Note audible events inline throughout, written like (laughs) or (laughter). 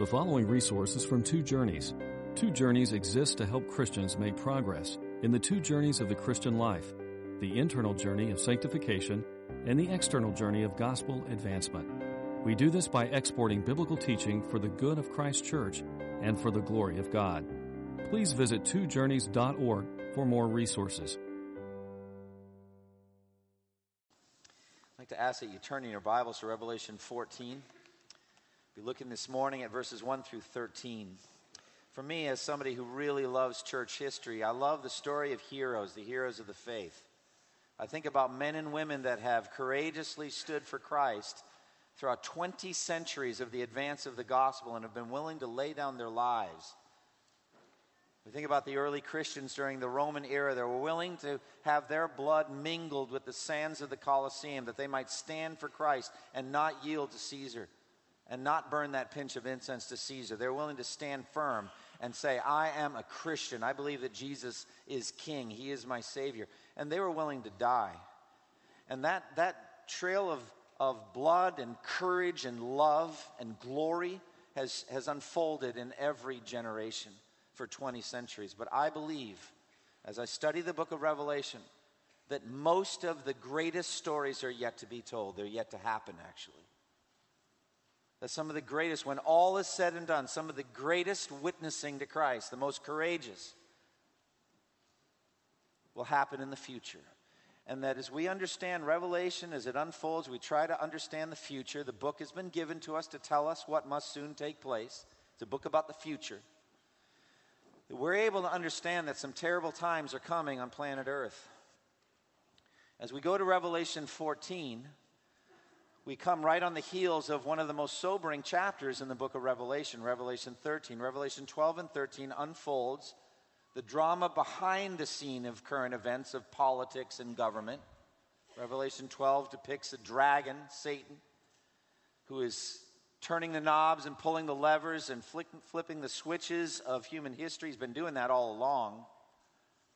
The following resources from Two Journeys. Two Journeys exists to help Christians make progress in the two journeys of the Christian life the internal journey of sanctification and the external journey of gospel advancement. We do this by exporting biblical teaching for the good of Christ's church and for the glory of God. Please visit twojourneys.org for more resources. I'd like to ask that you turn in your Bibles to Revelation 14. Be looking this morning at verses 1 through 13. For me, as somebody who really loves church history, I love the story of heroes, the heroes of the faith. I think about men and women that have courageously stood for Christ throughout 20 centuries of the advance of the gospel and have been willing to lay down their lives. We think about the early Christians during the Roman era that were willing to have their blood mingled with the sands of the Colosseum that they might stand for Christ and not yield to Caesar and not burn that pinch of incense to Caesar. They're willing to stand firm and say, I am a Christian. I believe that Jesus is king. He is my Savior. And they were willing to die. And that, that trail of, of blood and courage and love and glory has, has unfolded in every generation for 20 centuries. But I believe, as I study the book of Revelation, that most of the greatest stories are yet to be told. They're yet to happen, actually that some of the greatest, when all is said and done, some of the greatest witnessing to Christ, the most courageous, will happen in the future. And that as we understand Revelation, as it unfolds, we try to understand the future. The book has been given to us to tell us what must soon take place. It's a book about the future. That we're able to understand that some terrible times are coming on planet Earth. As we go to Revelation 14, we come right on the heels of one of the most sobering chapters in the book of Revelation, Revelation 13. Revelation 12 and 13 unfolds the drama behind the scene of current events of politics and government. Revelation 12 depicts a dragon, Satan, who is turning the knobs and pulling the levers and flipping the switches of human history. He's been doing that all along.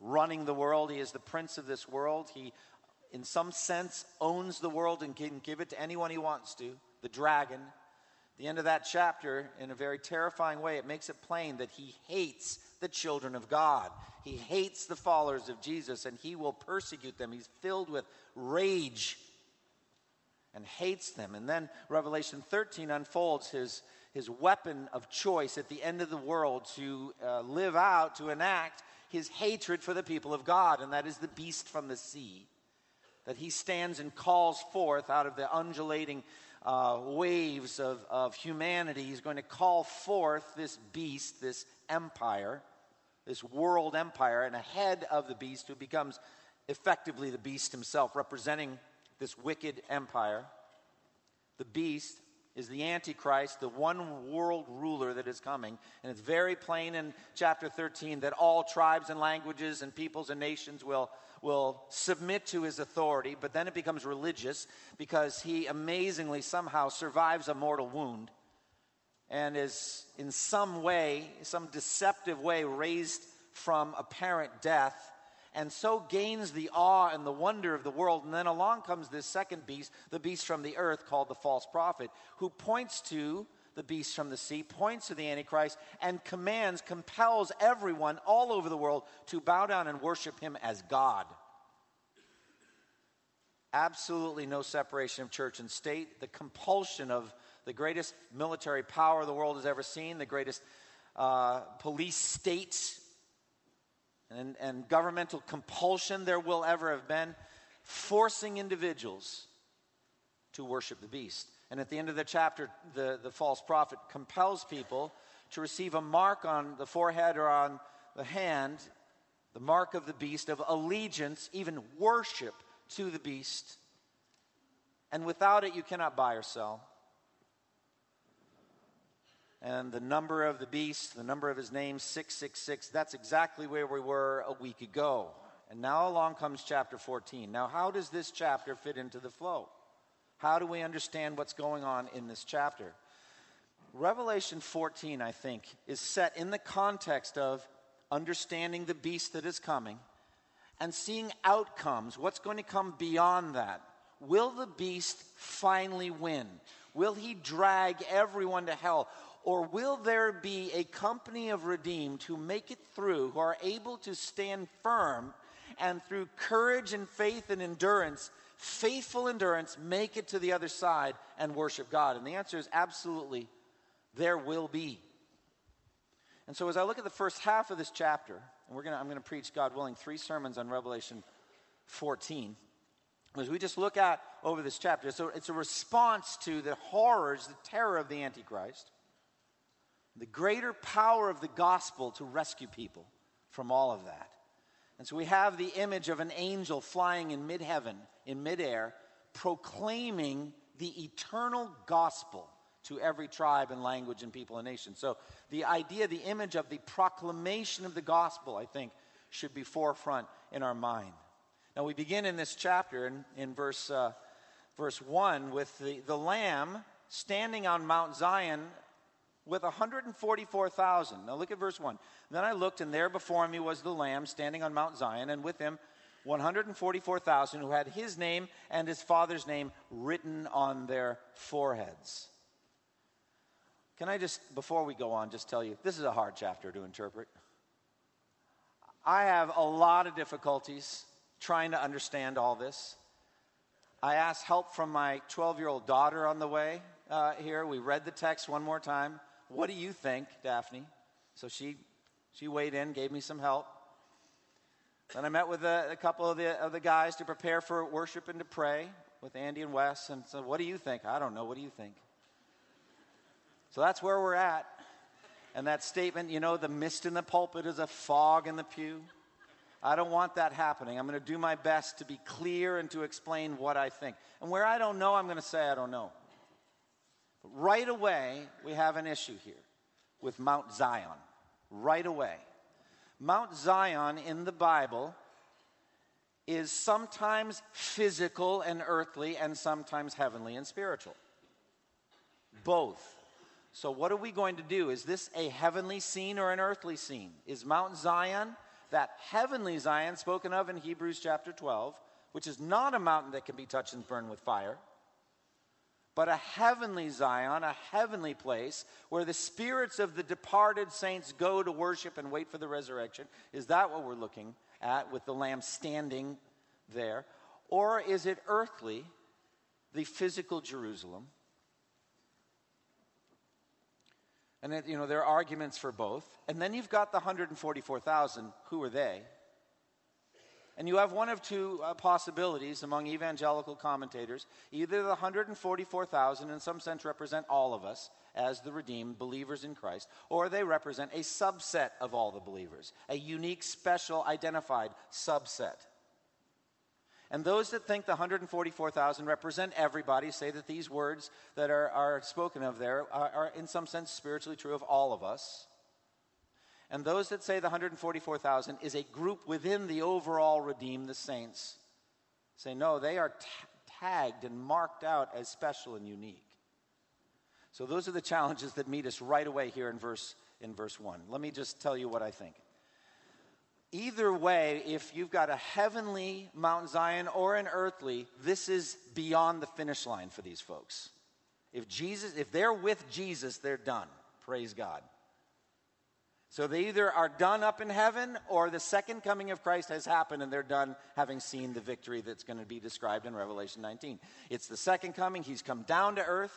Running the world. He is the prince of this world. He in some sense, owns the world and can give it to anyone he wants to, the dragon. The end of that chapter, in a very terrifying way, it makes it plain that he hates the children of God. He hates the followers of Jesus and he will persecute them. He's filled with rage and hates them. And then Revelation 13 unfolds his, his weapon of choice at the end of the world to uh, live out, to enact his hatred for the people of God, and that is the beast from the sea that he stands and calls forth out of the undulating uh, waves of, of humanity. He's going to call forth this beast, this empire, this world empire, and ahead of the beast, who becomes effectively the beast himself, representing this wicked empire. The beast is the Antichrist, the one world ruler that is coming. And it's very plain in chapter 13 that all tribes and languages and peoples and nations will will submit to his authority, but then it becomes religious because he amazingly somehow survives a mortal wound and is in some way, some deceptive way, raised from apparent death and so gains the awe and the wonder of the world. And then along comes this second beast, the beast from the earth called the false prophet, who points to the beast from the sea, points to the Antichrist, and commands, compels everyone all over the world to bow down and worship him as God. Absolutely no separation of church and state. The compulsion of the greatest military power the world has ever seen, the greatest uh, police state and, and governmental compulsion there will ever have been, forcing individuals to worship the beast. And at the end of the chapter, the, the false prophet compels people to receive a mark on the forehead or on the hand, the mark of the beast of allegiance, even worship to the beast. And without it, you cannot buy or sell. And the number of the beast, the number of his name, 666, that's exactly where we were a week ago. And now along comes chapter 14. Now, how does this chapter fit into the flow? How do we understand what's going on in this chapter? Revelation 14, I think, is set in the context of understanding the beast that is coming and seeing outcomes. What's going to come beyond that? Will the beast finally win? Will he drag everyone to hell? Or will there be a company of redeemed who make it through, who are able to stand firm, and through courage and faith and endurance, faithful endurance, make it to the other side and worship God? And the answer is absolutely, there will be. And so as I look at the first half of this chapter, and we're gonna, I'm going to preach, God willing, three sermons on Revelation 14. As we just look at over this chapter, so it's a response to the horrors, the terror of the Antichrist, the greater power of the gospel to rescue people from all of that. And so we have the image of an angel flying in mid heaven, in midair, proclaiming the eternal gospel to every tribe and language and people and nation. So the idea, the image of the proclamation of the gospel, I think, should be forefront in our mind. Now we begin in this chapter in, in verse, uh, verse 1 with the, the Lamb standing on Mount Zion with 144,000. Now look at verse 1. Then I looked, and there before me was the Lamb standing on Mount Zion, and with him 144,000 who had his name and his father's name written on their foreheads. Can I just, before we go on, just tell you this is a hard chapter to interpret. I have a lot of difficulties trying to understand all this. I asked help from my 12 year old daughter on the way uh, here. We read the text one more time. What do you think, Daphne? So she, she weighed in, gave me some help. Then I met with a, a couple of the, of the guys to prepare for worship and to pray with Andy and Wes. And so, what do you think? I don't know. What do you think? So that's where we're at. And that statement, you know, the mist in the pulpit is a fog in the pew. I don't want that happening. I'm going to do my best to be clear and to explain what I think. And where I don't know, I'm going to say I don't know. Right away, we have an issue here with Mount Zion. Right away. Mount Zion in the Bible is sometimes physical and earthly, and sometimes heavenly and spiritual. Both. So, what are we going to do? Is this a heavenly scene or an earthly scene? Is Mount Zion that heavenly Zion spoken of in Hebrews chapter 12, which is not a mountain that can be touched and burned with fire, but a heavenly Zion, a heavenly place where the spirits of the departed saints go to worship and wait for the resurrection? Is that what we're looking at with the Lamb standing there? Or is it earthly, the physical Jerusalem? And it, you know, there are arguments for both. And then you've got the 144,000. Who are they? And you have one of two uh, possibilities among evangelical commentators. Either the 144,000, in some sense, represent all of us as the redeemed believers in Christ, or they represent a subset of all the believers, a unique, special, identified subset. And those that think the 144,000 represent everybody say that these words that are, are spoken of there are, are, in some sense, spiritually true of all of us. And those that say the 144,000 is a group within the overall redeemed, the saints, say no, they are t- tagged and marked out as special and unique. So those are the challenges that meet us right away here in verse, in verse 1. Let me just tell you what I think either way, if you've got a heavenly Mount Zion or an earthly, this is beyond the finish line for these folks. If Jesus, if they're with Jesus, they're done. Praise God. So they either are done up in heaven or the second coming of Christ has happened and they're done having seen the victory that's going to be described in Revelation 19. It's the second coming. He's come down to earth.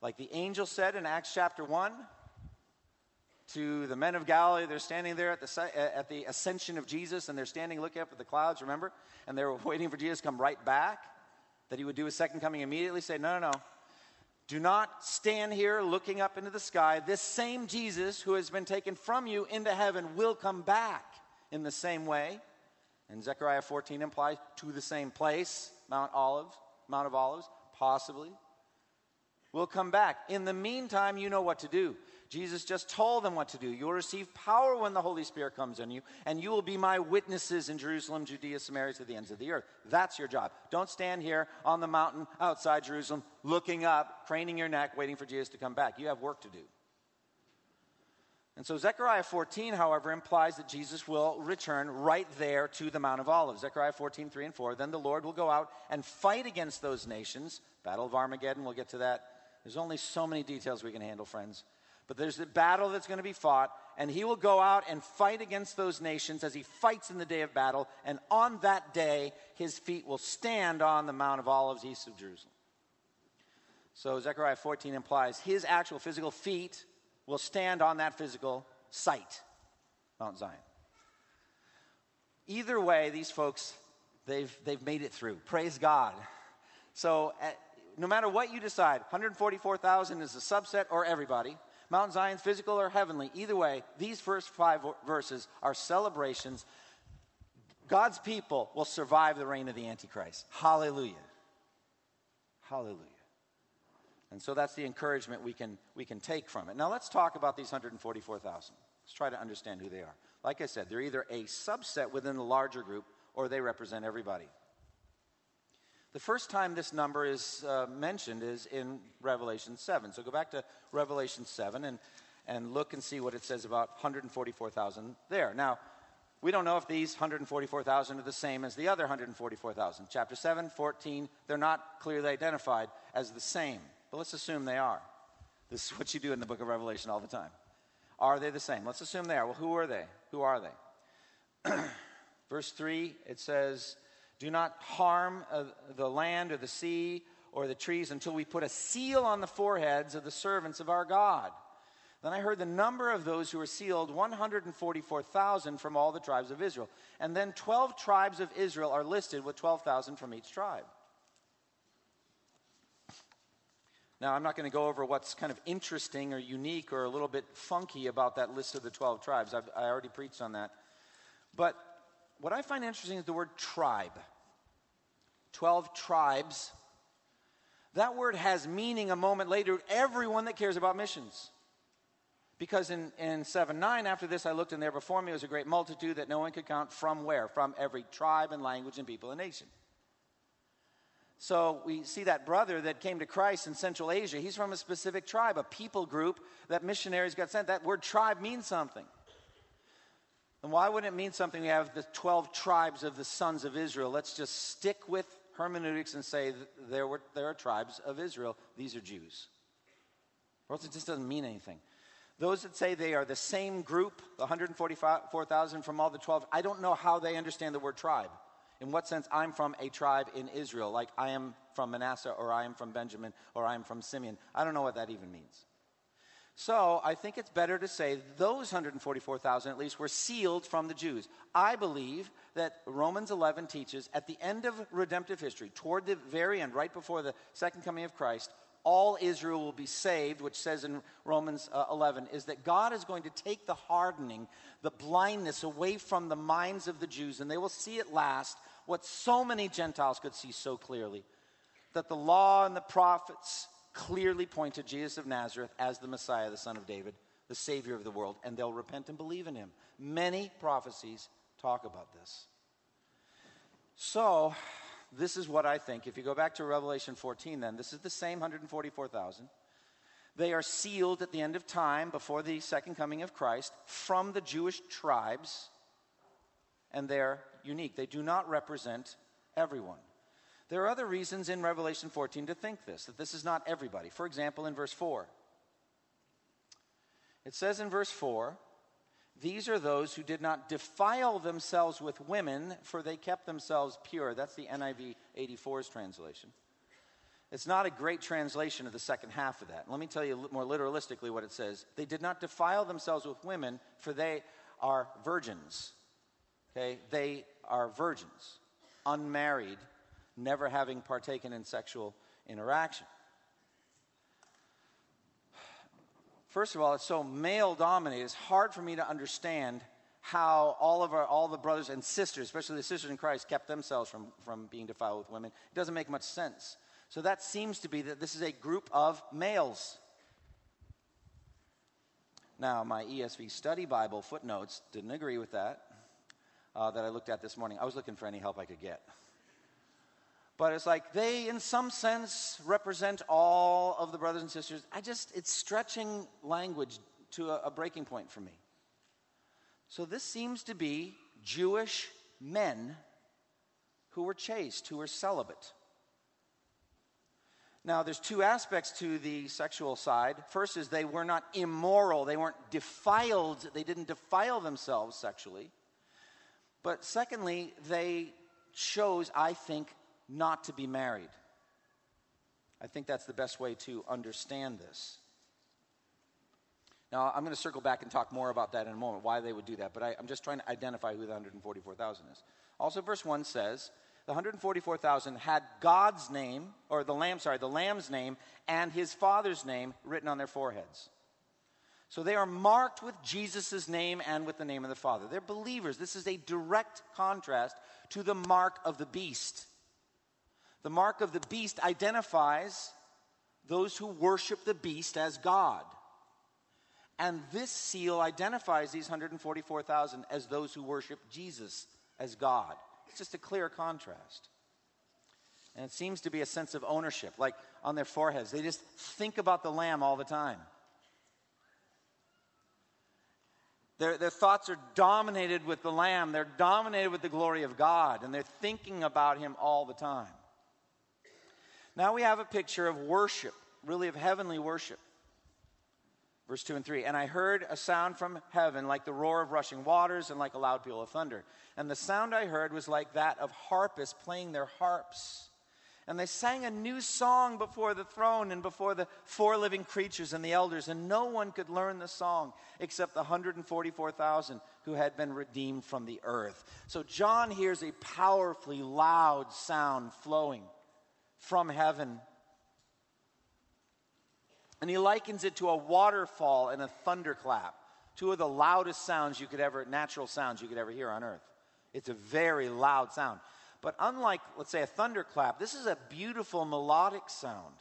Like the angel said in Acts chapter 1, to the men of Galilee. They're standing there at the, at the ascension of Jesus, and they're standing looking up at the clouds, remember? And they were (laughs) waiting for Jesus to come right back, that he would do his second coming immediately. Say, no, no, no. Do not stand here looking up into the sky. This same Jesus who has been taken from you into heaven will come back in the same way. And Zechariah 14 implies to the same place, Mount Olives, Mount of Olives, possibly. Will come back. In the meantime, you know what to do. Jesus just told them what to do. You'll receive power when the Holy Spirit comes on you, and you will be my witnesses in Jerusalem, Judea, Samaria, to the ends of the earth. That's your job. Don't stand here on the mountain outside Jerusalem, looking up, craning your neck, waiting for Jesus to come back. You have work to do. And so Zechariah 14, however, implies that Jesus will return right there to the Mount of Olives. Zechariah 14, 3 and 4. Then the Lord will go out and fight against those nations. Battle of Armageddon, we'll get to that There's only so many details we can handle, friends. But there's a battle that's going to be fought, and he will go out and fight against those nations as he fights in the day of battle. And on that day, his feet will stand on the Mount of Olives east of Jerusalem. So Zechariah 14 implies his actual physical feet will stand on that physical site, Mount Zion. Either way, these folks, they've, they've made it through. Praise God. So, uh, no matter what you decide, 144,000 is a subset or everybody. Mount Zion's physical or heavenly. Either way, these first five verses are celebrations. God's people will survive the reign of the Antichrist. Hallelujah. Hallelujah. And so that's the encouragement we can, we can take from it. Now let's talk about these 144,000. Let's try to understand who they are. Like I said, they're either a subset within the larger group or they represent everybody. The first time this number is uh, mentioned is in Revelation 7. So go back to Revelation 7 and, and look and see what it says about 144,000 there. Now, we don't know if these 144,000 are the same as the other 144,000. Chapter 7, 14, they're not clearly identified as the same, but let's assume they are. This is what you do in the book of Revelation all the time. Are they the same? Let's assume they are. Well, who are they? Who are they? (clears throat) Verse 3, it says, do not harm uh, the land or the sea or the trees until we put a seal on the foreheads of the servants of our God. Then I heard the number of those who were sealed 144,000 from all the tribes of Israel. And then 12 tribes of Israel are listed with 12,000 from each tribe. Now, I'm not going to go over what's kind of interesting or unique or a little bit funky about that list of the 12 tribes. I've, I already preached on that. But what I find interesting is the word tribe. 12 tribes. That word has meaning a moment later, everyone that cares about missions. Because in, in 7 9, after this, I looked, and there before me was a great multitude that no one could count from where? From every tribe and language and people and nation. So we see that brother that came to Christ in Central Asia. He's from a specific tribe, a people group that missionaries got sent. That word tribe means something. And why wouldn't it mean something? We have the 12 tribes of the sons of Israel. Let's just stick with hermeneutics and say there, were, there are tribes of Israel. These are Jews. Or else it just doesn't mean anything. Those that say they are the same group, the 144,000 from all the 12, I don't know how they understand the word tribe. In what sense I'm from a tribe in Israel, like I am from Manasseh, or I am from Benjamin, or I am from Simeon. I don't know what that even means. So I think it's better to say those 144,000 at least were sealed from the Jews. I believe that Romans 11 teaches at the end of redemptive history, toward the very end, right before the second coming of Christ, all Israel will be saved, which says in Romans uh, 11, is that God is going to take the hardening, the blindness away from the minds of the Jews, and they will see at last what so many Gentiles could see so clearly that the law and the prophets clearly point to Jesus of Nazareth as the Messiah, the Son of David, the Savior of the world, and they'll repent and believe in him. Many prophecies talk about this. So, this is what I think. If you go back to Revelation 14, then, this is the same 144,000. They are sealed at the end of time before the second coming of Christ from the Jewish tribes, and they're unique. They do not represent everyone. There are other reasons in Revelation 14 to think this, that this is not everybody. For example, in verse 4, it says in verse 4, these are those who did not defile themselves with women, for they kept themselves pure. That's the NIV 84's translation. It's not a great translation of the second half of that. Let me tell you more literalistically what it says. They did not defile themselves with women, for they are virgins. Okay? They are virgins, unmarried, never having partaken in sexual interaction. First of all, it's so male dominated, it's hard for me to understand how all of our all the brothers and sisters, especially the sisters in Christ, kept themselves from, from being defiled with women. It doesn't make much sense. So that seems to be that this is a group of males. Now, my ESV study Bible footnotes didn't agree with that, uh, that I looked at this morning. I was looking for any help I could get. But it's like they, in some sense, represent all of the brothers and sisters. I just, it's stretching language to a, a breaking point for me. So this seems to be Jewish men who were chaste, who were celibate. Now, there's two aspects to the sexual side. First is they were not immoral, they weren't defiled, they didn't defile themselves sexually. But secondly, they chose, I think, not to be married. I think that's the best way to understand this. Now, I'm going to circle back and talk more about that in a moment, why they would do that, but I, am just trying to identify who the 144,000 is. Also, verse 1 says, the 144,000 had God's name, or the Lamb, sorry, the Lamb's name and his Father's name written on their foreheads. So they are marked with Jesus' name and with the name of the Father. They're believers. This is a direct contrast to the mark of the beast. The mark of the beast identifies those who worship the beast as God. And this seal identifies these 144,000 as those who worship Jesus as God. It's just a clear contrast. And it seems to be a sense of ownership, like on their foreheads. They just think about the Lamb all the time. Their, their thoughts are dominated with the Lamb, they're dominated with the glory of God, and they're thinking about Him all the time. Now we have a picture of worship, really of heavenly worship. Verse 2 and 3 And I heard a sound from heaven like the roar of rushing waters and like a loud peal of thunder. And the sound I heard was like that of harpists playing their harps. And they sang a new song before the throne and before the four living creatures and the elders. And no one could learn the song except the 144,000 who had been redeemed from the earth. So John hears a powerfully loud sound flowing from heaven and he likens it to a waterfall and a thunderclap, two of the loudest sounds you could ever, natural sounds you could ever hear on earth. It's a very loud sound. But unlike, let's say, a thunderclap, this is a beautiful melodic sound.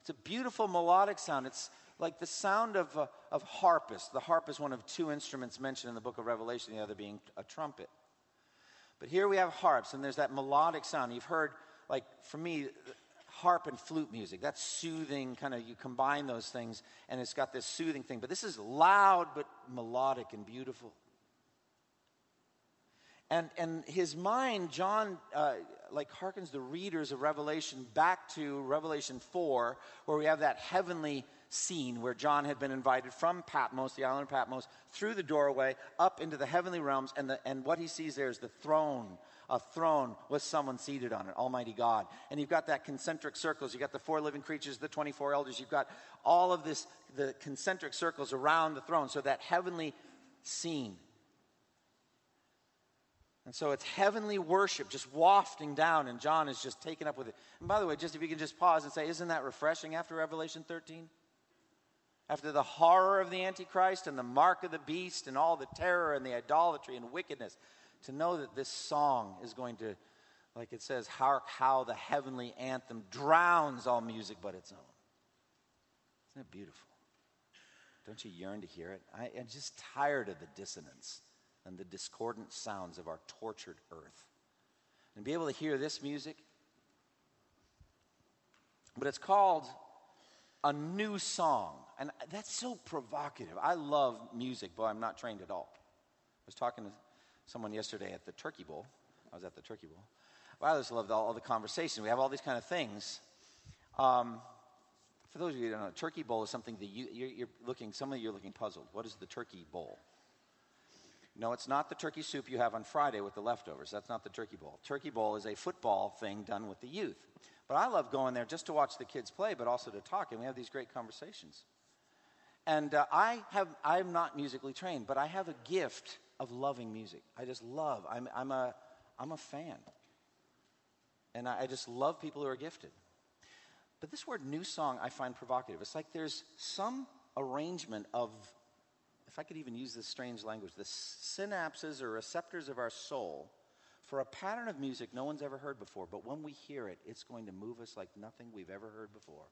It's a beautiful melodic sound. It's like the sound of, uh, of harpist. The harp is one of two instruments mentioned in the book of Revelation, the other being a trumpet. But here we have harps, and there's that melodic sound. You've heard, like, for me, harp and flute music. That's soothing, kind of, you combine those things, and it's got this soothing thing. But this is loud but melodic and beautiful. And, and his mind, John, uh, like harkens the readers of Revelation back to Revelation 4, where we have that heavenly scene where John had been invited from Patmos, the island of Patmos, through the doorway up into the heavenly realms. And, the, and what he sees there is the throne a throne with someone seated on it, Almighty God. And you've got that concentric circles. You've got the four living creatures, the 24 elders. You've got all of this, the concentric circles around the throne. So that heavenly scene. And so it's heavenly worship just wafting down, and John is just taken up with it. And by the way, just if you can just pause and say, isn't that refreshing after Revelation 13? After the horror of the Antichrist and the mark of the beast and all the terror and the idolatry and wickedness, to know that this song is going to, like it says, hark how the heavenly anthem drowns all music but its own. Isn't it beautiful? Don't you yearn to hear it? I, am just tired of the dissonance and the discordant sounds of our tortured earth. And be able to hear this music. But it's called a new song. And that's so provocative. I love music, but I'm not trained at all. I was talking to someone yesterday at the Turkey Bowl. I was at the Turkey Bowl. Well, I just loved all, all the conversation. We have all these kind of things. Um, for those of you who don't know, Turkey Bowl is something that you, you're, you're looking, some of you are looking puzzled. What is the Turkey Bowl? No, it's not the turkey soup you have on Friday with the leftovers. That's not the Turkey Bowl. Turkey Bowl is a football thing done with the youth. But I love going there just to watch the kids play, but also to talk, and we have these great conversations. And uh, I have, I'm not musically trained, but I have a gift of loving music. I just love. I'm, I'm, a, I'm a fan. And I, I just love people who are gifted. But this word new song I find provocative. It's like there's some arrangement of, if I could even use this strange language, the synapses or receptors of our soul for a pattern of music no one's ever heard before. But when we hear it, it's going to move us like nothing we've ever heard before.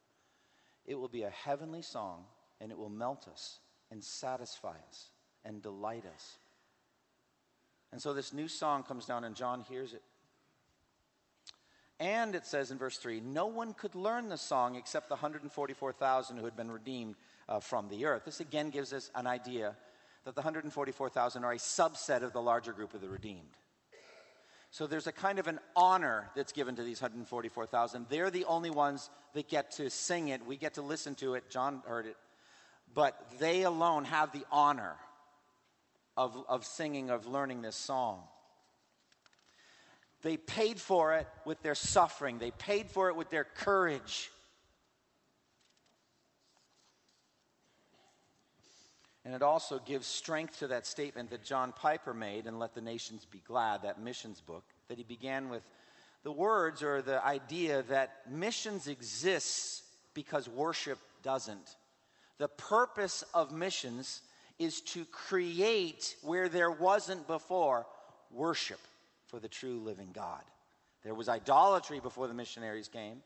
It will be a heavenly song, and it will melt us and satisfy us and delight us. And so this new song comes down, and John hears it. And it says in verse 3 no one could learn the song except the 144,000 who had been redeemed uh, from the earth. This again gives us an idea that the 144,000 are a subset of the larger group of the redeemed. So there's a kind of an honor that's given to these 144,000. They're the only ones that get to sing it. We get to listen to it. John heard it. But they alone have the honor of, of singing, of learning this song. They paid for it with their suffering, they paid for it with their courage. And it also gives strength to that statement that John Piper made in Let the Nations Be Glad, that missions book, that he began with the words or the idea that missions exists because worship doesn't. The purpose of missions is to create where there wasn't before worship for the true living God. There was idolatry before the missionaries came.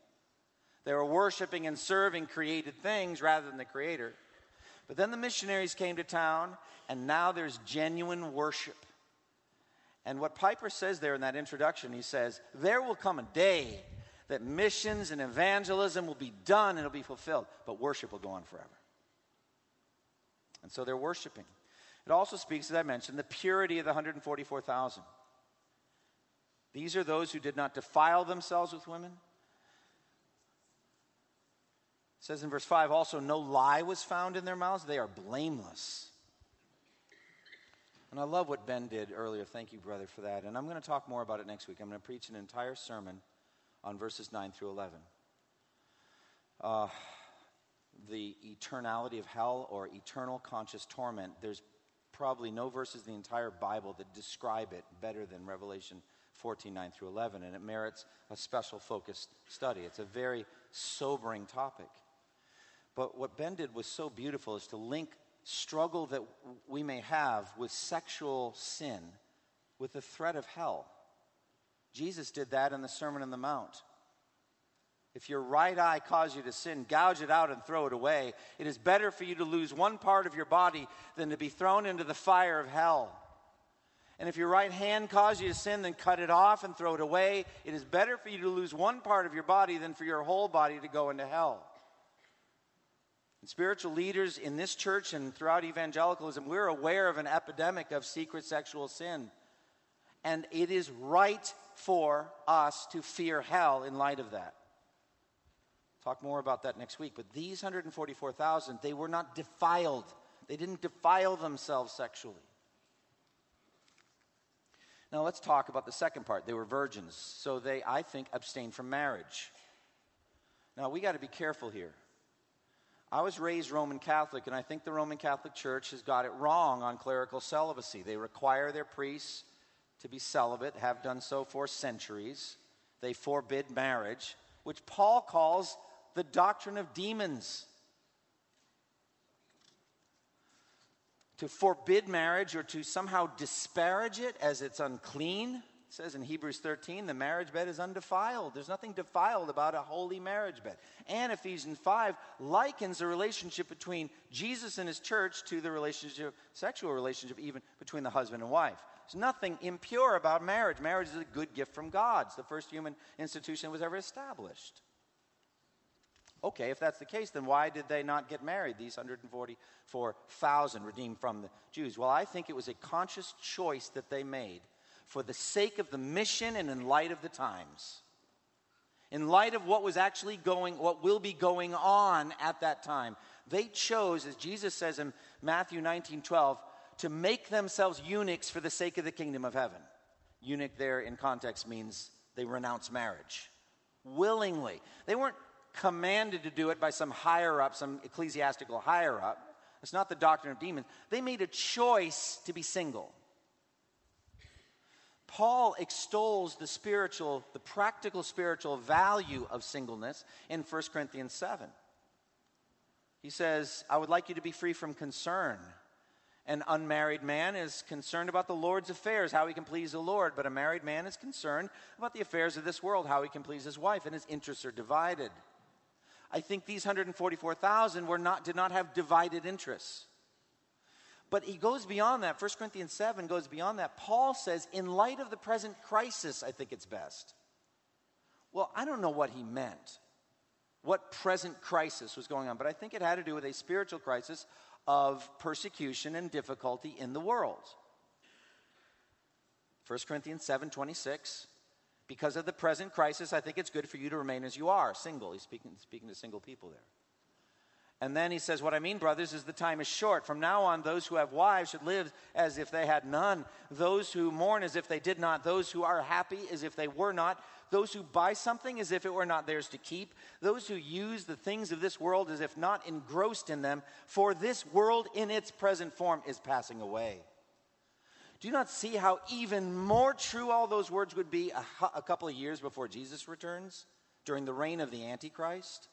They were worshiping and serving created things rather than the Creator. But then the missionaries came to town, and now there's genuine worship. And what Piper says there in that introduction, he says, There will come a day that missions and evangelism will be done and it'll be fulfilled, but worship will go on forever. And so they're worshiping. It also speaks, as I mentioned, the purity of the 144,000. These are those who did not defile themselves with women. It says in verse 5 also, no lie was found in their mouths. They are blameless. And I love what Ben did earlier. Thank you, brother, for that. And I'm going to talk more about it next week. I'm going to preach an entire sermon on verses 9 through 11. Uh, the eternality of hell or eternal conscious torment, there's probably no verses in the entire Bible that describe it better than Revelation 14 9 through 11, and it merits a special focused study. It's a very sobering topic. But what Ben did was so beautiful is to link struggle that we may have with sexual sin with the threat of hell. Jesus did that in the Sermon on the Mount. If your right eye cause you to sin, gouge it out and throw it away. It is better for you to lose one part of your body than to be thrown into the fire of hell. And if your right hand cause you to sin, then cut it off and throw it away. It is better for you to lose one part of your body than for your whole body to go into hell. Spiritual leaders in this church and throughout evangelicalism, we're aware of an epidemic of secret sexual sin. And it is right for us to fear hell in light of that. Talk more about that next week. But these 144,000, they were not defiled, they didn't defile themselves sexually. Now let's talk about the second part. They were virgins, so they, I think, abstained from marriage. Now we got to be careful here. I was raised Roman Catholic, and I think the Roman Catholic Church has got it wrong on clerical celibacy. They require their priests to be celibate, have done so for centuries. They forbid marriage, which Paul calls the doctrine of demons. To forbid marriage or to somehow disparage it as it's unclean. It says in Hebrews 13, the marriage bed is undefiled. There's nothing defiled about a holy marriage bed. And Ephesians 5 likens the relationship between Jesus and his church to the relationship, sexual relationship, even between the husband and wife. There's nothing impure about marriage. Marriage is a good gift from God. It's the first human institution that was ever established. Okay, if that's the case, then why did they not get married, these 144,000 redeemed from the Jews? Well, I think it was a conscious choice that they made for the sake of the mission and in light of the times. In light of what was actually going, what will be going on at that time, they chose, as Jesus says in Matthew 19 12, to make themselves eunuchs for the sake of the kingdom of heaven. Eunuch there in context means they renounce marriage willingly. They weren't commanded to do it by some higher up, some ecclesiastical higher up. It's not the doctrine of demons. They made a choice to be single. Paul extols the spiritual, the practical spiritual value of singleness in 1 Corinthians 7. He says, I would like you to be free from concern. An unmarried man is concerned about the Lord's affairs, how he can please the Lord, but a married man is concerned about the affairs of this world, how he can please his wife, and his interests are divided. I think these 144,000 were not, did not have divided interests. But he goes beyond that. 1 Corinthians 7 goes beyond that. Paul says, in light of the present crisis, I think it's best. Well, I don't know what he meant, what present crisis was going on, but I think it had to do with a spiritual crisis of persecution and difficulty in the world. 1 Corinthians 7 26. Because of the present crisis, I think it's good for you to remain as you are, single. He's speaking, speaking to single people there. And then he says, What I mean, brothers, is the time is short. From now on, those who have wives should live as if they had none. Those who mourn as if they did not. Those who are happy as if they were not. Those who buy something as if it were not theirs to keep. Those who use the things of this world as if not engrossed in them. For this world in its present form is passing away. Do you not see how even more true all those words would be a, a couple of years before Jesus returns during the reign of the Antichrist?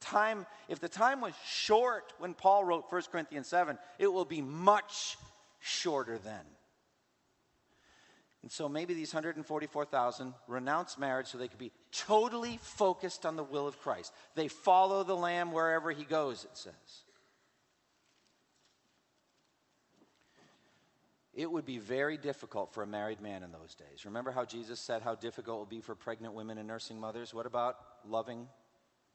Time, if the time was short when Paul wrote 1 Corinthians 7, it will be much shorter then. And so maybe these 144,000 renounce marriage so they could be totally focused on the will of Christ. They follow the Lamb wherever he goes, it says. it would be very difficult for a married man in those days. Remember how Jesus said how difficult it would be for pregnant women and nursing mothers? What about loving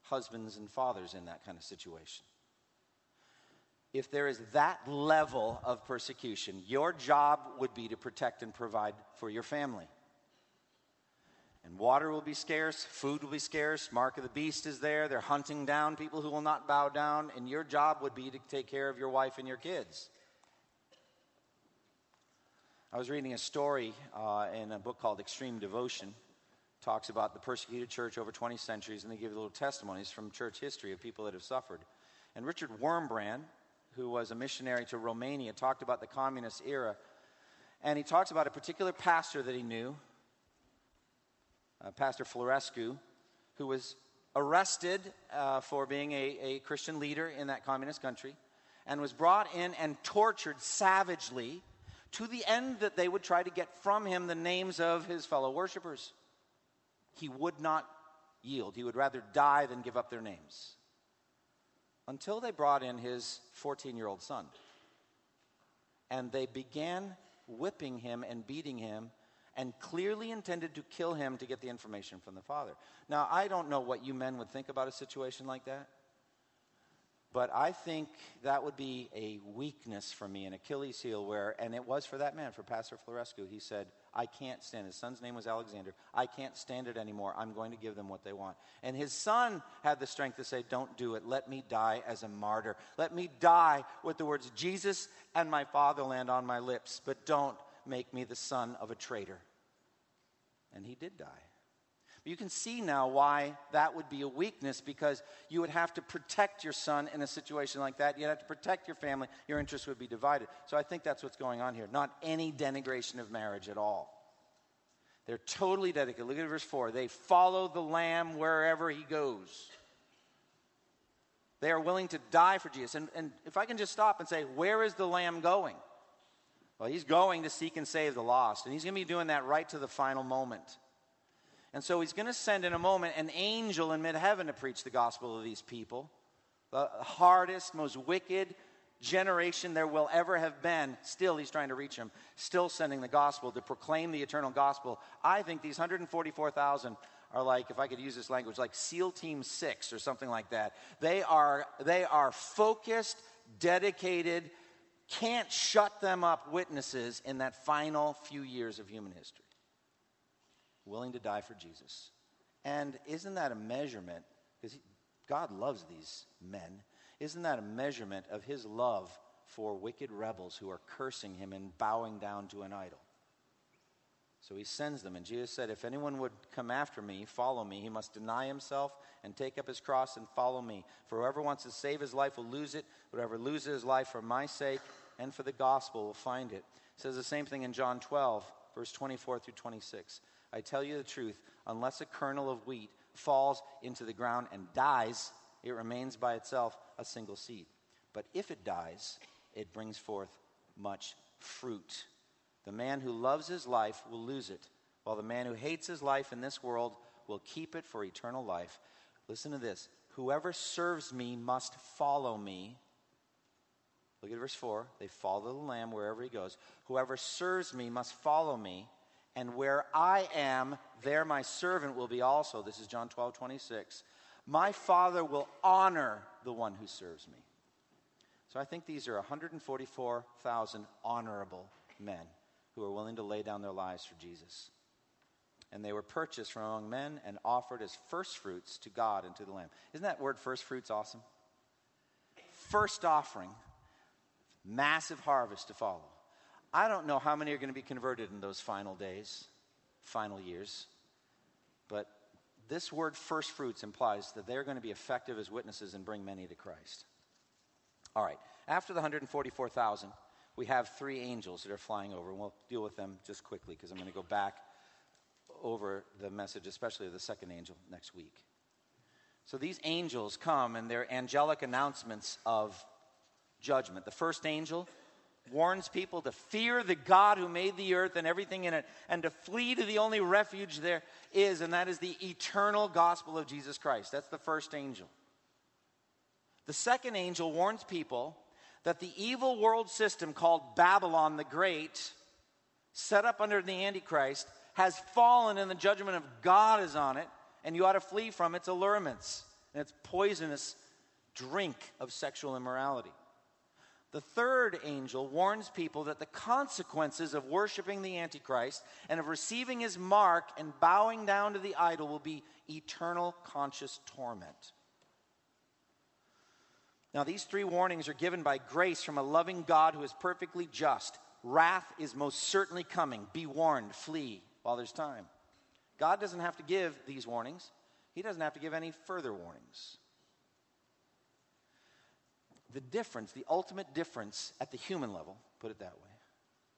husbands and fathers in that kind of situation? If there is that level of persecution, your job would be to protect and provide for your family. And water will be scarce, food will be scarce, mark of the beast is there. They're hunting down people who will not bow down, and your job would be to take care of your wife and your kids. I was reading a story uh, in a book called Extreme Devotion. Talks about the persecuted church over 20 centuries, and they give little testimonies from church history of people that have suffered. And Richard Wurmbrand, who was a missionary to Romania, talked about the communist era. And he talks about a particular pastor that he knew, uh, Pastor Florescu, who was arrested uh, for being a, a Christian leader in that communist country and was brought in and tortured savagely to the end that they would try to get from him the names of his fellow worshippers. He would not yield. He would rather die than give up their names. Until they brought in his 14 year old son. And they began whipping him and beating him and clearly intended to kill him to get the information from the father. Now, I don't know what you men would think about a situation like that. But I think that would be a weakness for me, an Achilles heel, where, and it was for that man, for Pastor Florescu. He said, I can't stand. His son's name was Alexander. I can't stand it anymore. I'm going to give them what they want. And his son had the strength to say, Don't do it. Let me die as a martyr. Let me die with the words Jesus and my fatherland on my lips, but don't make me the son of a traitor. And he did die. You can see now why that would be a weakness because you would have to protect your son in a situation like that. You'd have to protect your family. Your interests would be divided. So I think that's what's going on here. Not any denigration of marriage at all. They're totally dedicated. Look at verse 4. They follow the Lamb wherever he goes. They are willing to die for Jesus. And, and if I can just stop and say, where is the Lamb going? Well, he's going to seek and save the lost. And he's going to be doing that right to the final moment. And so he's going to send in a moment an angel in mid heaven to preach the gospel to these people. The hardest, most wicked generation there will ever have been. Still, he's trying to reach them, still sending the gospel to proclaim the eternal gospel. I think these 144,000 are like, if I could use this language, like SEAL Team 6 or something like that. They are, they are focused, dedicated, can't shut them up witnesses in that final few years of human history willing to die for Jesus. And isn't that a measurement? Because God loves these men. Isn't that a measurement of his love for wicked rebels who are cursing him and bowing down to an idol? So he sends them. And Jesus said, If anyone would come after me, follow me, he must deny himself and take up his cross and follow me. For whoever wants to save his life will lose it. Whoever loses his life for my sake and for the gospel will find it. It says the same thing in John 12, verse 24 through 26. I tell you the truth, unless a kernel of wheat falls into the ground and dies, it remains by itself a single seed. But if it dies, it brings forth much fruit. The man who loves his life will lose it, while the man who hates his life in this world will keep it for eternal life. Listen to this Whoever serves me must follow me. Look at verse 4. They follow the Lamb wherever he goes. Whoever serves me must follow me and where I am, there my servant will be also. This is John 12, 26. My Father will honor the one who serves me. So I think these are 144,000 honorable men who are willing to lay down their lives for Jesus. And they were purchased from among men and offered as first fruits to God and to the Lamb. Isn't that word first fruits awesome? First offering, massive harvest to follow. I don't know how many are going to be converted in those final days, final years, but this word first fruits implies that they're going to be effective as witnesses and bring many to Christ. All right, after the 144,000, we have three angels that are flying over, and we'll deal with them just quickly because I'm going to go back over the message, especially the second angel, next week. So these angels come and they're angelic announcements of judgment. The first angel warns people to fear the God who made the earth and everything in it, and to flee to the only refuge there is, and that is the eternal gospel of Jesus Christ. That's the first angel. The second angel warns people that the evil world system called Babylon the Great, set up under the Antichrist, has fallen and the judgment of God is on it, and you ought to flee from its allurements and its poisonous drink of sexual immorality. The third angel warns people that the consequences of worshiping the Antichrist and of receiving his mark and bowing down to the idol will be eternal conscious torment. Now, these three warnings are given by grace from a loving God who is perfectly just. Wrath is most certainly coming. Be warned, flee while there's time. God doesn't have to give these warnings, He doesn't have to give any further warnings the difference, the ultimate difference at the human level, put it that way,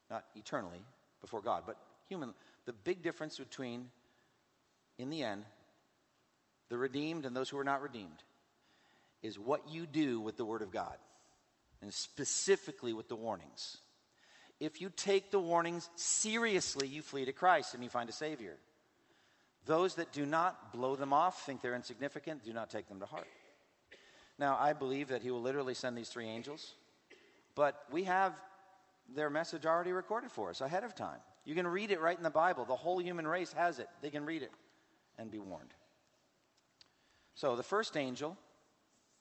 not eternally before God, but human, the big difference between, in the end, the redeemed and those who are not redeemed is what you do with the Word of God, and specifically with the warnings. If you take the warnings seriously, you flee to Christ and you find a Savior. Those that do not blow them off, think they're insignificant, do not take them to heart. Now, I believe that he will literally send these three angels, but we have their message already recorded for us ahead of time. You can read it right in the Bible. The whole human race has it. They can read it and be warned. So, the first angel,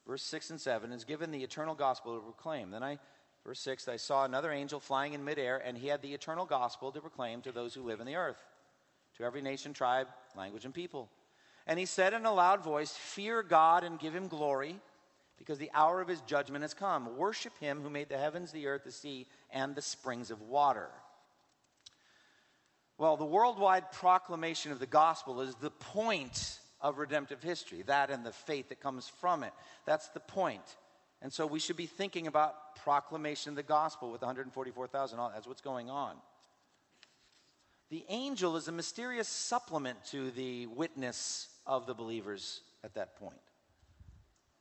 verse 6 and 7, is given the eternal gospel to proclaim. Then I, verse 6, I saw another angel flying in midair, and he had the eternal gospel to proclaim to those who live in the earth, to every nation, tribe, language, and people. And he said in a loud voice, Fear God and give him glory because the hour of his judgment has come. Worship him who made the heavens, the earth, the sea, and the springs of water. Well, the worldwide proclamation of the gospel is the point of redemptive history, that and the faith that comes from it. That's the point. And so we should be thinking about proclamation of the gospel with 144,000. That's what's going on. The angel is a mysterious supplement to the witness of the believers at that point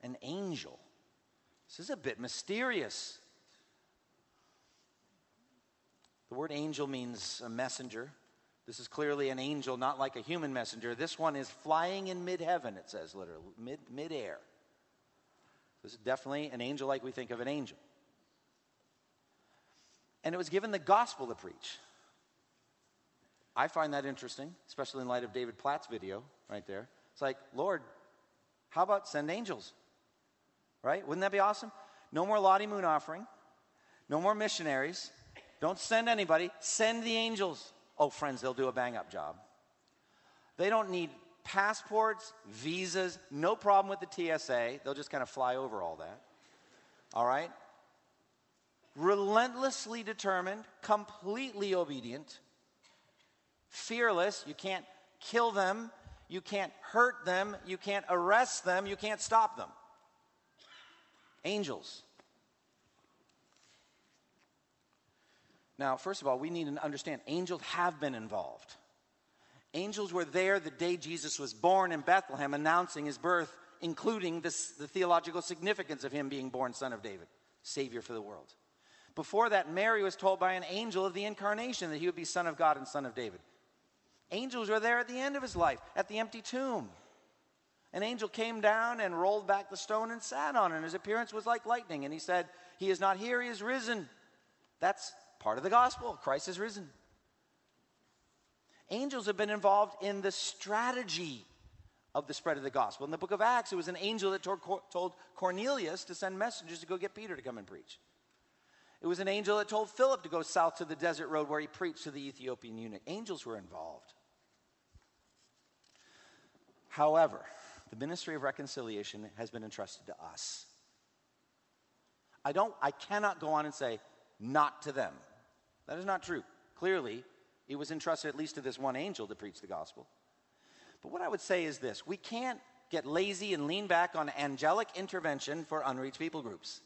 an angel. This is a bit mysterious. The word angel means a messenger. This is clearly an angel, not like a human messenger. This one is flying in mid heaven, it says literally, mid mid-air. This is definitely an angel like we think of an angel. And it was given the gospel to preach. I find that interesting, especially in light of David Platt's video right there. It's like, Lord, how about send angels? Right? Wouldn't that be awesome? No more Lottie Moon offering, no more missionaries. Don't send anybody, send the angels. Oh, friends, they'll do a bang up job. They don't need passports, visas, no problem with the TSA. They'll just kind of fly over all that. All right? Relentlessly determined, completely obedient, fearless. You can't kill them, you can't hurt them, you can't arrest them, you can't stop them angels. Now, first of all, we need to understand angels have been involved. Angels were there the day Jesus was born in Bethlehem, announcing his birth, including this, the theological significance of him being born son of David, Savior for the world. Before that, Mary was told by an angel of the incarnation that he would be Son of God and Son of David. Angels were there at the end of his life, at the empty tomb an angel came down and rolled back the stone and sat on it. And his appearance was like lightning. And he said, He is not here, he is risen. That's part of the gospel. Christ is risen. Angels have been involved in the strategy of the spread of the gospel. In the book of Acts, it was an angel that told Cornelius to send messengers to go get Peter to come and preach. It was an angel that told Philip to go south to the desert road where he preached to the Ethiopian eunuch. Angels were involved. However, the ministry of reconciliation has been entrusted to us. I don't I cannot go on and say not to them. That is not true. Clearly, it was entrusted at least to this one angel to preach the gospel. But what I would say is this we can't get lazy and lean back on angelic intervention for unreached people groups.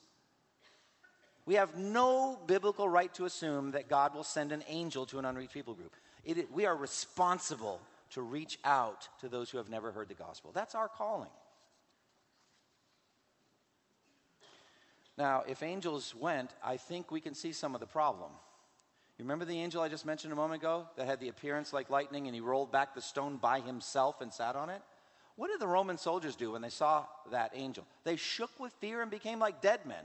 We have no biblical right to assume that God will send an angel to an unreached people group. It, we are responsible to reach out to those who have never heard the gospel. That's our calling. Now, if angels went, I think we can see some of the problem. You remember the angel I just mentioned a moment ago that had the appearance like lightning and he rolled back the stone by himself and sat on it? What did the Roman soldiers do when they saw that angel? They shook with fear and became like dead men.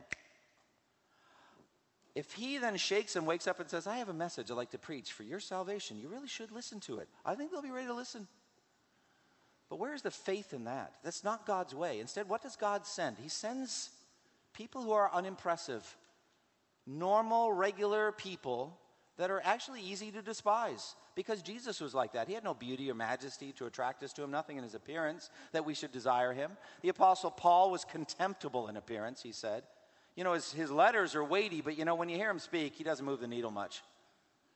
If he then shakes and wakes up and says, I have a message I'd like to preach for your salvation, you really should listen to it. I think they'll be ready to listen. But where's the faith in that? That's not God's way. Instead, what does God send? He sends people who are unimpressive, normal, regular people that are actually easy to despise because Jesus was like that. He had no beauty or majesty to attract us to him, nothing in his appearance that we should desire him. The Apostle Paul was contemptible in appearance, he said. You know, his, his letters are weighty, but you know, when you hear him speak, he doesn't move the needle much.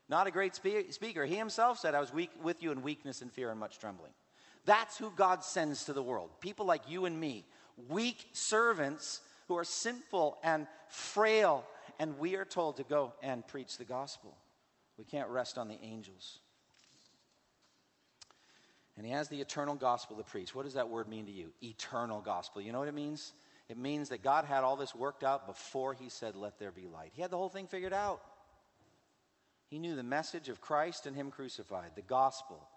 Not a great spe- speaker. He himself said, I was weak, with you in weakness and fear and much trembling. That's who God sends to the world. People like you and me, weak servants who are sinful and frail, and we are told to go and preach the gospel. We can't rest on the angels. And he has the eternal gospel to preach. What does that word mean to you? Eternal gospel. You know what it means? It means that God had all this worked out before he said, Let there be light. He had the whole thing figured out. He knew the message of Christ and him crucified, the gospel.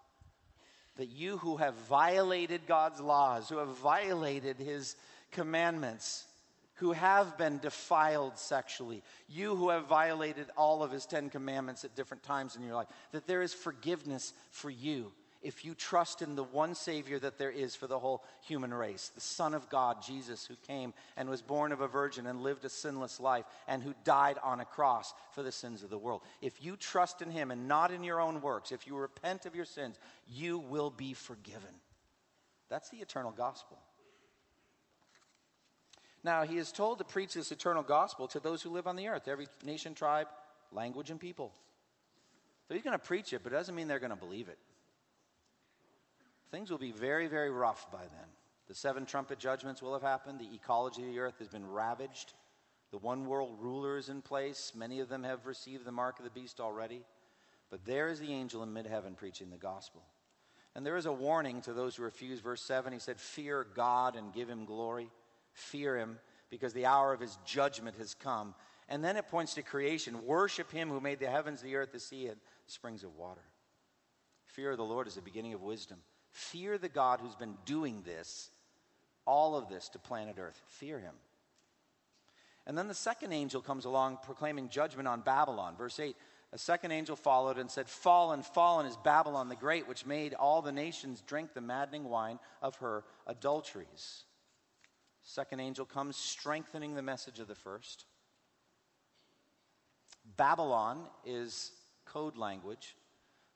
That you who have violated God's laws, who have violated his commandments, who have been defiled sexually, you who have violated all of his Ten Commandments at different times in your life, that there is forgiveness for you if you trust in the one Savior that there is for the whole human race, the Son of God, Jesus, who came and was born of a virgin and lived a sinless life and who died on a cross for the sins of the world. If you trust in him and not in your own works, if you repent of your sins, you will be forgiven. That's the eternal gospel. Now, he is told to preach this eternal gospel to those who live on the earth, every nation, tribe, language, and people. So he's going to preach it, but it doesn't mean they're going to believe it. Things will be very, very rough by then. The seven trumpet judgments will have happened. The ecology of the earth has been ravaged. The one world ruler is in place. Many of them have received the mark of the beast already. But there is the angel in mid heaven preaching the gospel. And there is a warning to those who refuse. Verse 7, he said, Fear God and give him glory. Fear him because the hour of his judgment has come. And then it points to creation. Worship him who made the heavens, the earth, the sea, and springs of water. Fear of the Lord is the beginning of wisdom. Fear the God who's been doing this, all of this to planet Earth. Fear him. And then the second angel comes along proclaiming judgment on Babylon. Verse 8 A second angel followed and said, Fallen, fallen is Babylon the Great, which made all the nations drink the maddening wine of her adulteries. Second angel comes strengthening the message of the first. Babylon is code language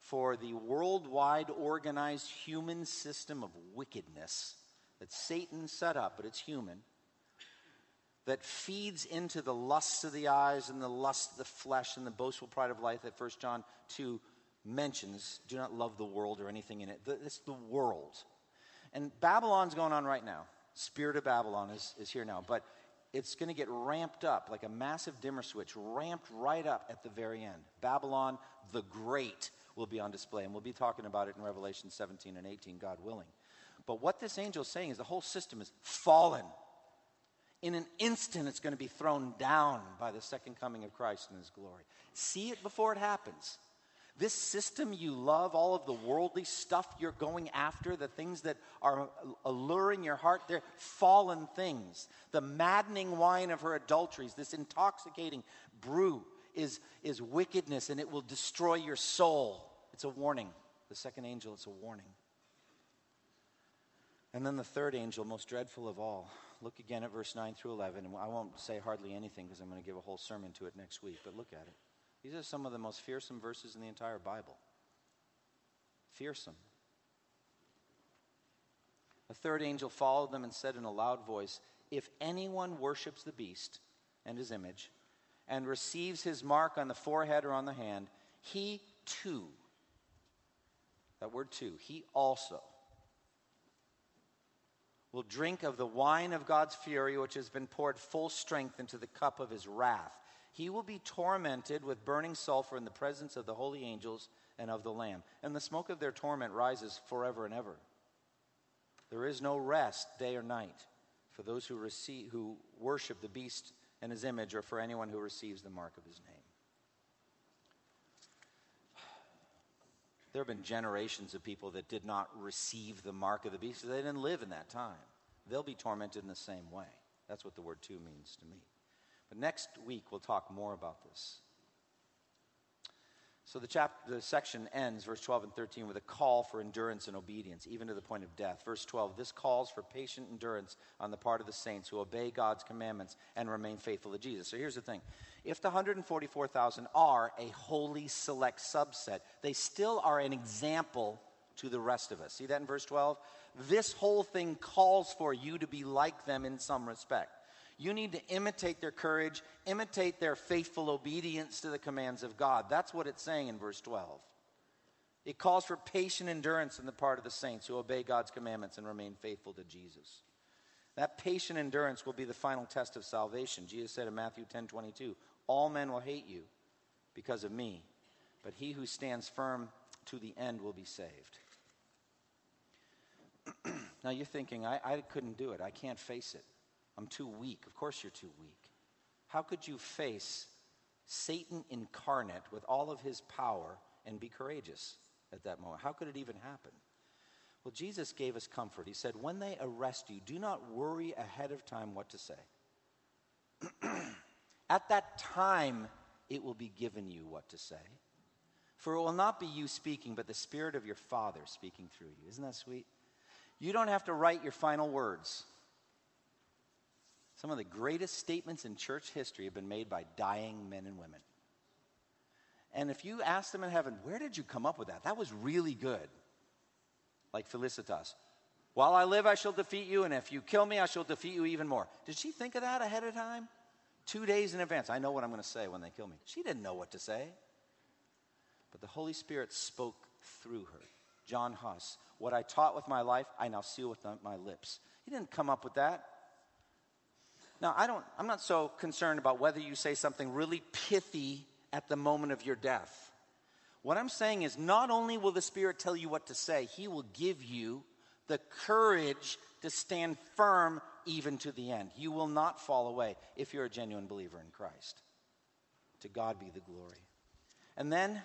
for the worldwide organized human system of wickedness that Satan set up, but it's human, that feeds into the lusts of the eyes and the lust of the flesh and the boastful pride of life that 1 John 2 mentions. Do not love the world or anything in it. It's the world. And Babylon's going on right now. Spirit of Babylon is, is here now. But it's going to get ramped up like a massive dimmer switch, ramped right up at the very end. Babylon the Great will be on display. And we'll be talking about it in Revelation 17 and 18, God willing. But what this angel is saying is the whole system is fallen. In an instant, it's going to be thrown down by the second coming of Christ in his glory. See it before it happens. This system you love, all of the worldly stuff you're going after, the things that are alluring your heart, they're fallen things. The maddening wine of her adulteries, this intoxicating brew is, is wickedness and it will destroy your soul. It's a warning. The second angel, it's a warning. And then the third angel, most dreadful of all, look again at verse 9 through 11. And I won't say hardly anything because I'm going to give a whole sermon to it next week, but look at it. These are some of the most fearsome verses in the entire Bible. Fearsome. A third angel followed them and said in a loud voice, If anyone worships the beast and his image, and receives his mark on the forehead or on the hand, he too, that word too, he also will drink of the wine of God's fury, which has been poured full strength into the cup of his wrath. He will be tormented with burning sulfur in the presence of the holy angels and of the Lamb. And the smoke of their torment rises forever and ever. There is no rest day or night for those who, receive, who worship the beast and his image, or for anyone who receives the mark of his name. There have been generations of people that did not receive the mark of the beast. They didn't live in that time. They'll be tormented in the same way. That's what the word too means to me. But next week, we'll talk more about this. So the chapter, the section ends, verse 12 and 13, with a call for endurance and obedience, even to the point of death. Verse 12, this calls for patient endurance on the part of the saints who obey God's commandments and remain faithful to Jesus. So here's the thing if the 144,000 are a holy select subset, they still are an example to the rest of us. See that in verse 12? This whole thing calls for you to be like them in some respect. You need to imitate their courage, imitate their faithful obedience to the commands of God. That's what it's saying in verse 12. It calls for patient endurance on the part of the saints who obey God's commandments and remain faithful to Jesus. That patient endurance will be the final test of salvation. Jesus said in Matthew 10 22, All men will hate you because of me, but he who stands firm to the end will be saved. (clears throat) now you're thinking, I, I couldn't do it. I can't face it. I'm too weak. Of course, you're too weak. How could you face Satan incarnate with all of his power and be courageous at that moment? How could it even happen? Well, Jesus gave us comfort. He said, When they arrest you, do not worry ahead of time what to say. (clears throat) at that time, it will be given you what to say. For it will not be you speaking, but the Spirit of your Father speaking through you. Isn't that sweet? You don't have to write your final words. Some of the greatest statements in church history have been made by dying men and women. And if you ask them in heaven, where did you come up with that? That was really good. Like Felicitas. While I live, I shall defeat you, and if you kill me, I shall defeat you even more. Did she think of that ahead of time? Two days in advance. I know what I'm going to say when they kill me. She didn't know what to say. But the Holy Spirit spoke through her. John Huss. What I taught with my life, I now seal with my lips. He didn't come up with that. Now, I don't, I'm not so concerned about whether you say something really pithy at the moment of your death. What I'm saying is, not only will the Spirit tell you what to say, He will give you the courage to stand firm even to the end. You will not fall away if you're a genuine believer in Christ. To God be the glory. And then,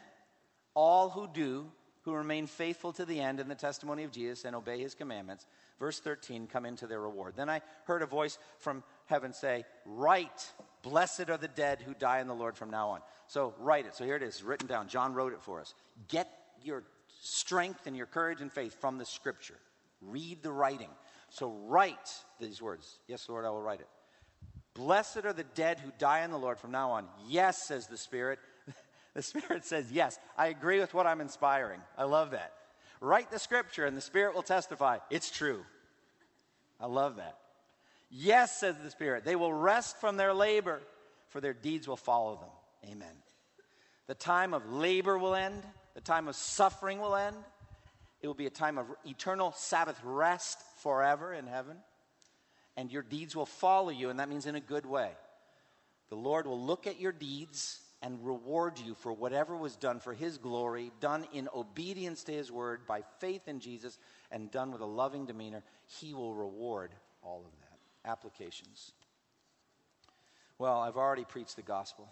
all who do, who remain faithful to the end in the testimony of Jesus and obey his commandments, verse 13, come into their reward. Then I heard a voice from heaven say, Write, blessed are the dead who die in the Lord from now on. So write it. So here it is, written down. John wrote it for us. Get your strength and your courage and faith from the scripture. Read the writing. So write these words. Yes, Lord, I will write it. Blessed are the dead who die in the Lord from now on. Yes, says the Spirit. (laughs) the Spirit says, Yes, I agree with what I'm inspiring. I love that. Write the scripture, and the Spirit will testify. It's true. I love that. Yes, says the Spirit, they will rest from their labor, for their deeds will follow them. Amen. The time of labor will end, the time of suffering will end. It will be a time of eternal Sabbath rest forever in heaven. And your deeds will follow you, and that means in a good way. The Lord will look at your deeds and reward you for whatever was done for His glory, done in obedience to His word, by faith in Jesus, and done with a loving demeanor. He will reward all of that applications. Well, I've already preached the gospel.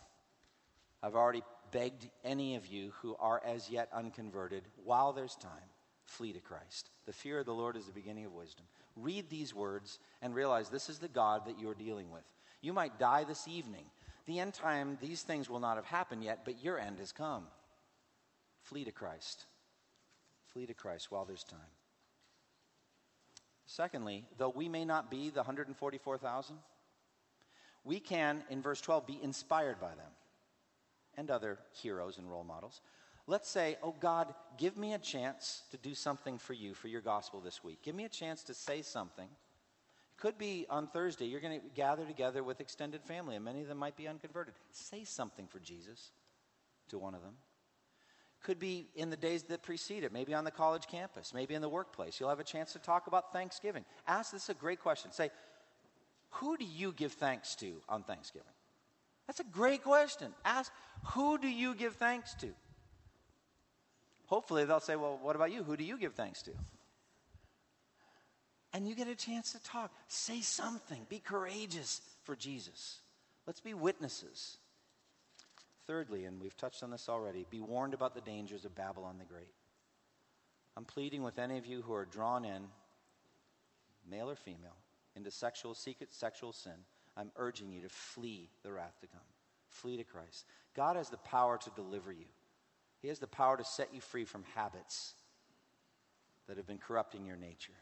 I've already begged any of you who are as yet unconverted, while there's time, flee to Christ. The fear of the Lord is the beginning of wisdom. Read these words and realize this is the God that you're dealing with. You might die this evening. The end time, these things will not have happened yet, but your end has come. Flee to Christ. Flee to Christ while there's time. Secondly, though we may not be the 144,000, we can, in verse 12, be inspired by them and other heroes and role models. Let's say, Oh God, give me a chance to do something for you, for your gospel this week. Give me a chance to say something. Could be on Thursday, you're going to gather together with extended family, and many of them might be unconverted. Say something for Jesus to one of them. Could be in the days that precede it, maybe on the college campus, maybe in the workplace. You'll have a chance to talk about Thanksgiving. Ask this is a great question. Say, who do you give thanks to on Thanksgiving? That's a great question. Ask, who do you give thanks to? Hopefully, they'll say, well, what about you? Who do you give thanks to? And you get a chance to talk. Say something. Be courageous for Jesus. Let's be witnesses. Thirdly, and we've touched on this already, be warned about the dangers of Babylon the Great. I'm pleading with any of you who are drawn in, male or female, into sexual secret sexual sin, I'm urging you to flee the wrath to come. Flee to Christ. God has the power to deliver you. He has the power to set you free from habits that have been corrupting your nature.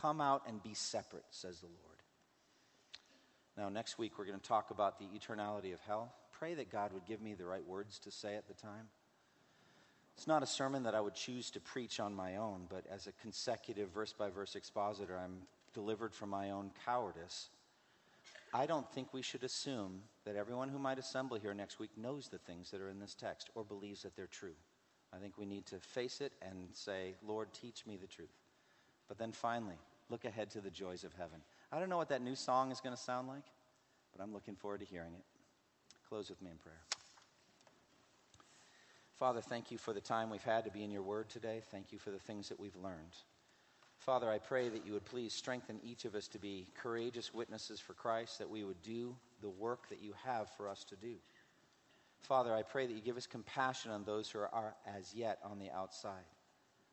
Come out and be separate, says the Lord. Now, next week, we're going to talk about the eternality of hell. Pray that God would give me the right words to say at the time. It's not a sermon that I would choose to preach on my own, but as a consecutive verse by verse expositor, I'm delivered from my own cowardice. I don't think we should assume that everyone who might assemble here next week knows the things that are in this text or believes that they're true. I think we need to face it and say, Lord, teach me the truth. But then finally, look ahead to the joys of heaven. I don't know what that new song is going to sound like, but I'm looking forward to hearing it. Close with me in prayer. Father, thank you for the time we've had to be in your word today. Thank you for the things that we've learned. Father, I pray that you would please strengthen each of us to be courageous witnesses for Christ, that we would do the work that you have for us to do. Father, I pray that you give us compassion on those who are as yet on the outside,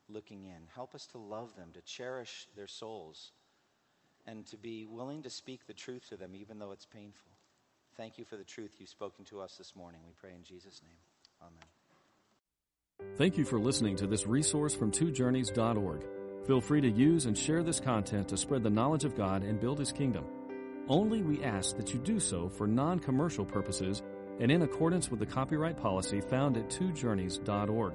looking in. Help us to love them, to cherish their souls, and to be willing to speak the truth to them, even though it's painful. Thank you for the truth you've spoken to us this morning. We pray in Jesus' name. Amen. Thank you for listening to this resource from twojourneys.org. Feel free to use and share this content to spread the knowledge of God and build His kingdom. Only we ask that you do so for non commercial purposes and in accordance with the copyright policy found at twojourneys.org.